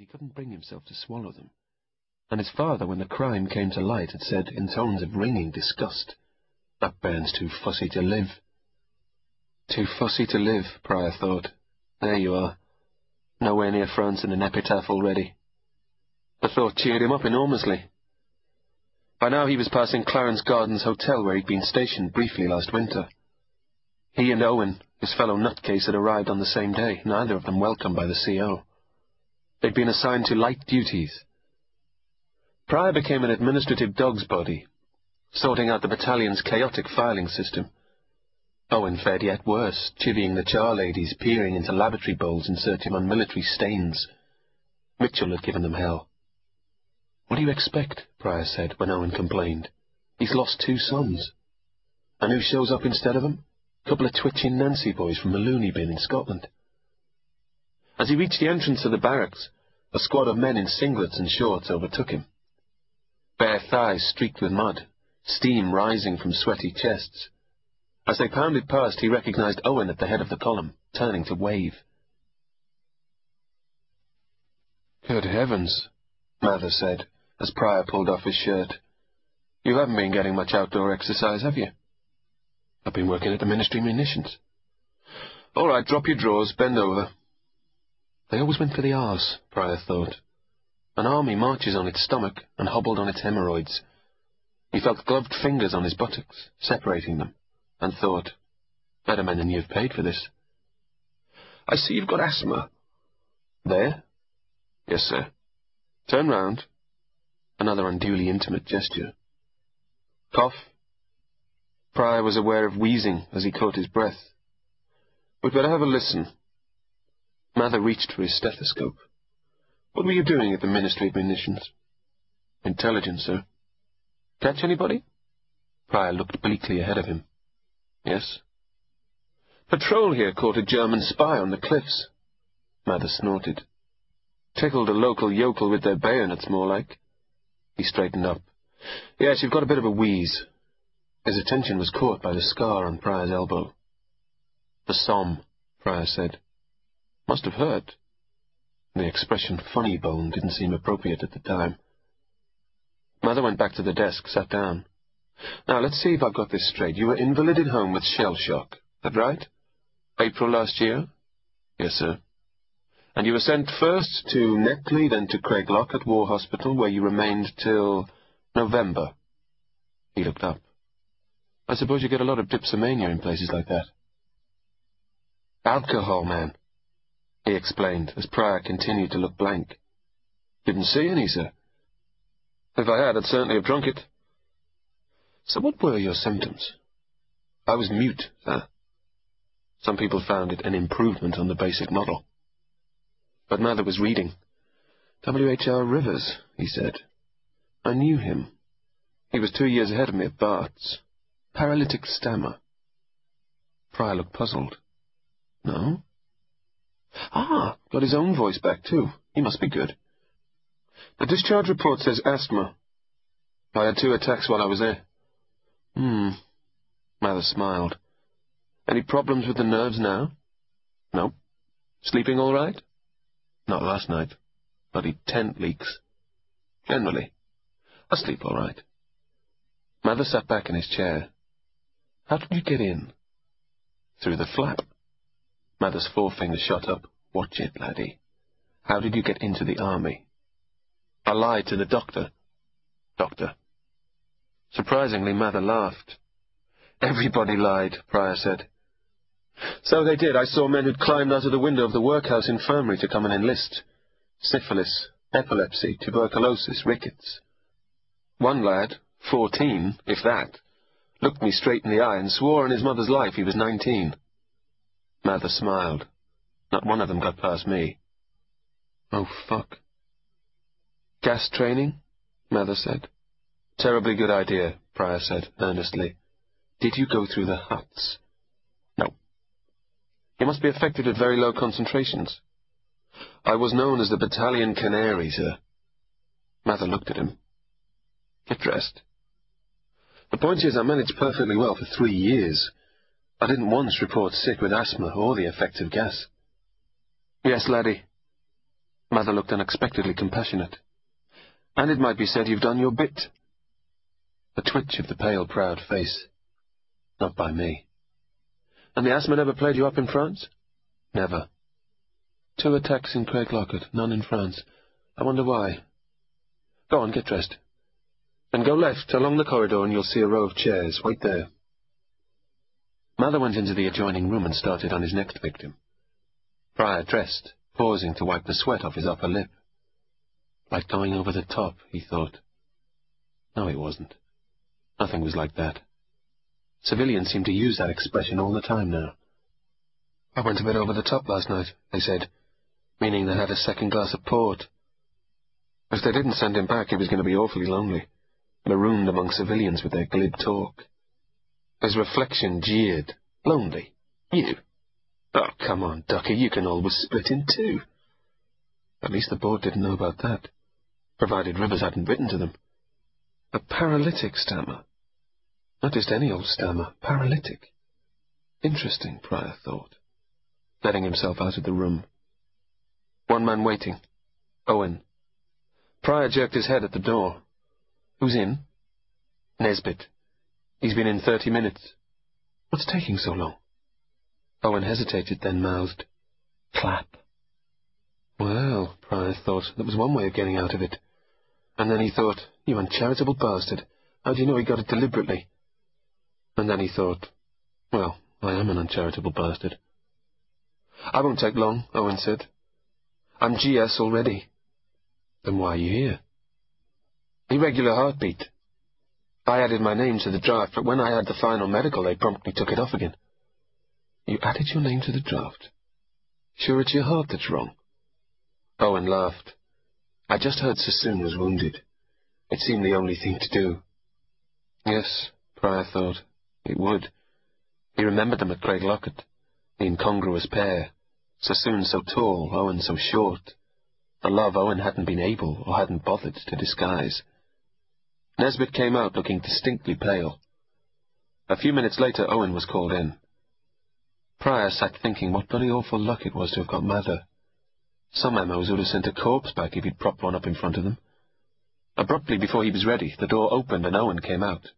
he couldn't bring himself to swallow them. And his father, when the crime came to light, had said, in tones of ringing disgust, That bairn's too fussy to live. Too fussy to live, Prior thought. There you are. Nowhere near France and an epitaph already. The thought cheered him up enormously. By now he was passing Clarence Gardens Hotel where he'd been stationed briefly last winter. He and Owen, his fellow nutcase, had arrived on the same day, neither of them welcomed by the CO. They'd been assigned to light duties. Prior became an administrative dog's body, sorting out the battalion's chaotic filing system. Oh, Owen fared yet worse, chivying the char ladies, peering into lavatory bowls in search of unmilitary stains. Mitchell had given them hell. What do you expect? Prior said when Owen complained. He's lost two sons. And who shows up instead of him? A couple of twitching Nancy boys from a loony bin in Scotland. As he reached the entrance of the barracks, a squad of men in singlets and shorts overtook him. Bare thighs streaked with mud, steam rising from sweaty chests. As they pounded past, he recognized Owen at the head of the column, turning to wave. Good heavens, Mather said, as Prior pulled off his shirt. You haven't been getting much outdoor exercise, have you? I've been working at the Ministry Munitions. All right, drop your drawers, bend over. They always went for the arse, Prior thought. An army marches on its stomach and hobbled on its hemorrhoids. He felt gloved fingers on his buttocks, separating them, and thought, better men than you've paid for this. I see you've got asthma. There? Yes, sir. Turn round. Another unduly intimate gesture. Cough. Prior was aware of wheezing as he caught his breath. We'd better have a listen. Mather reached for his stethoscope. What were you doing at the Ministry of Munitions? Intelligence, sir. Catch anybody? Prior looked bleakly ahead of him. Yes. Patrol here caught a German spy on the cliffs. Mather snorted. Tickled a local yokel with their bayonets, more like. He straightened up. Yes, you've got a bit of a wheeze. His attention was caught by the scar on Prior's elbow. The Somme, Prior said. Must have hurt. The expression funny bone didn't seem appropriate at the time. Mather went back to the desk, sat down. Now, let's see if I've got this straight. You were invalided home with shell shock. That right? April last year? Yes, sir. And you were sent first to Netley, then to Craiglockhart War Hospital, where you remained till November. He looked up. I suppose you get a lot of dipsomania in places like that. Alcohol, man he explained, as Prior continued to look blank. Didn't see any, sir. If I had, I'd certainly have drunk it. So what were your symptoms? I was mute, sir. Some people found it an improvement on the basic model. But Mather was reading. W.H.R. Rivers, he said. I knew him. He was two years ahead of me at Bart's. Paralytic stammer. Prior looked puzzled. No? Got his own voice back, too. He must be good. The discharge report says asthma. I had two attacks while I was there. Hmm. Mather smiled. Any problems with the nerves now? No. Sleeping all right? Not last night. Bloody tent leaks. Generally. I sleep all right. Mather sat back in his chair. How did you get in? Through the flap. Mather's forefinger shot up. Watch it, laddie. How did you get into the army? I lied to the doctor. Doctor. Surprisingly, Mather laughed. Everybody lied, Prior said. So they did. I saw men who'd climbed out of the window of the workhouse infirmary to come and enlist. Syphilis, epilepsy, tuberculosis, rickets. One lad, fourteen, if that, looked me straight in the eye and swore on his mother's life he was nineteen. Mather smiled. Not one of them got past me. Oh, fuck. Gas training? Mather said. Terribly good idea, Prior said, earnestly. Did you go through the huts? No. You must be affected at very low concentrations. I was known as the Battalion Canary, sir. Mather looked at him. Get dressed. The point is, I managed perfectly well for three years. I didn't once report sick with asthma or the effects of gas. Yes, laddie. Mather looked unexpectedly compassionate. And it might be said you've done your bit. A twitch of the pale, proud face. Not by me. And the asthma never played you up in France? Never. Two attacks in Craiglockhart, none in France. I wonder why. Go on, get dressed. And go left along the corridor and you'll see a row of chairs. Wait there. Mather went into the adjoining room and started on his next victim. Prior dressed, pausing to wipe the sweat off his upper lip. Like going over the top, he thought. No, it wasn't. Nothing was like that. Civilians seem to use that expression all the time now. I went a bit over the top last night, they said, meaning they had a second glass of port. If they didn't send him back, he was going to be awfully lonely, marooned among civilians with their glib talk. His reflection jeered. Lonely? You? Oh, come on, Ducky, you can always split in two. At least the board didn't know about that, provided Rivers hadn't written to them. A paralytic stammer. Not just any old stammer, paralytic. Interesting, Prior thought, letting himself out of the room. One man waiting. Owen. Prior jerked his head at the door. Who's in? Nesbit. He's been in thirty minutes. What's taking so long? Owen hesitated, then mouthed, Clap. Well, Prior thought, that was one way of getting out of it. And then he thought, you uncharitable bastard, how do you know he got it deliberately? And then he thought, well, I am an uncharitable bastard. I won't take long, Owen said. I'm GS already. Then why are you here? Irregular heartbeat. I added my name to the draft, but when I had the final medical, they promptly took it off again. You added your name to the draft? Sure it's your heart that's wrong? Owen laughed. I just heard Sassoon was wounded. It seemed the only thing to do. Yes, Prior thought. It would. He remembered them at Craiglockhart, the incongruous pair. Sassoon so tall, Owen so short. A love Owen hadn't been able or hadn't bothered to disguise. Nesbit came out looking distinctly pale. A few minutes later, Owen was called in. Prior sat thinking what bloody awful luck it was to have got Mather. Some MOs would have sent a corpse back if he'd propped one up in front of them. Abruptly, before he was ready, the door opened and Owen came out.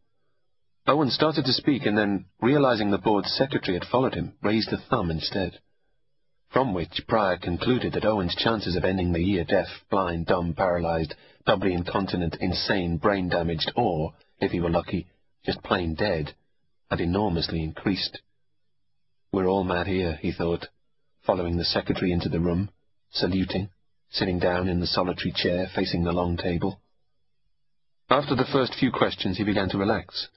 Owen started to speak and then, realizing the board's secretary had followed him, raised a thumb instead. From which Prior concluded that Owen's chances of ending the year deaf, blind, dumb, paralyzed, doubly incontinent, insane, brain-damaged, or, if he were lucky, just plain dead, had enormously increased. We're all mad here, he thought, following the secretary into the room, saluting, sitting down in the solitary chair facing the long table. After the first few questions, he began to relax.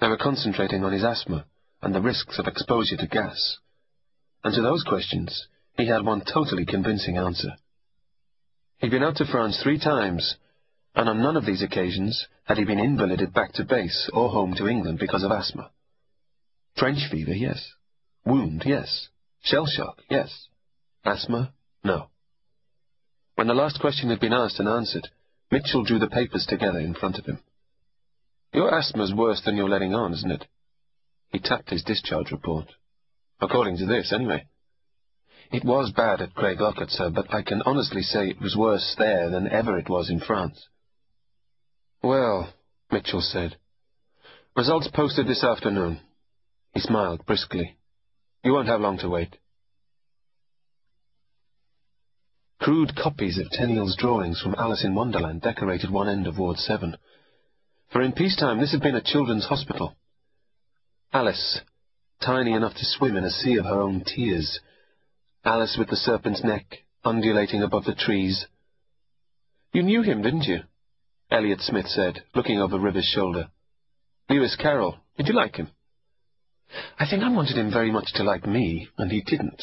They were concentrating on his asthma and the risks of exposure to gas. And to those questions, he had one totally convincing answer. He'd been out to France three times, and on none of these occasions had he been invalided back to base or home to England because of asthma. French fever, yes. Wound, yes. Shell shock, yes. Asthma, no. When the last question had been asked and answered, Mitchell drew the papers together in front of him. Your asthma's worse than you're letting on, isn't it? He tapped his discharge report. According to this, anyway. It was bad at Craiglockhart, sir, but I can honestly say it was worse there than ever it was in France. Well, Mitchell said. Results posted this afternoon. He smiled briskly. You won't have long to wait. Crude copies of Tenniel's drawings from Alice in Wonderland decorated one end of Ward 7 for in peacetime this had been a children's hospital. Alice, tiny enough to swim in a sea of her own tears. Alice with the serpent's neck, undulating above the trees. You knew him, didn't you? Elliot Smith said, looking over River's shoulder. Lewis Carroll, did you like him? I think I wanted him very much to like me, and he didn't.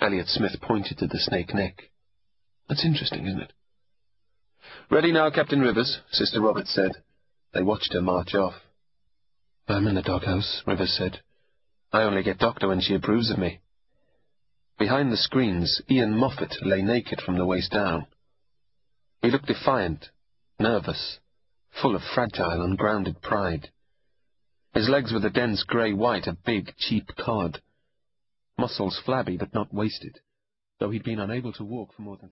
Elliot Smith pointed to the snake neck. That's interesting, isn't it? Ready now, Captain Rivers, Sister Roberts said. They watched her march off. I'm in the doghouse, Rivers said. I only get Doctor when she approves of me. Behind the screens, Ian Moffat lay naked from the waist down. He looked defiant, nervous, full of fragile, ungrounded pride. His legs were the dense grey white of big, cheap cod. Muscles flabby but not wasted. though he'd been unable to walk for more than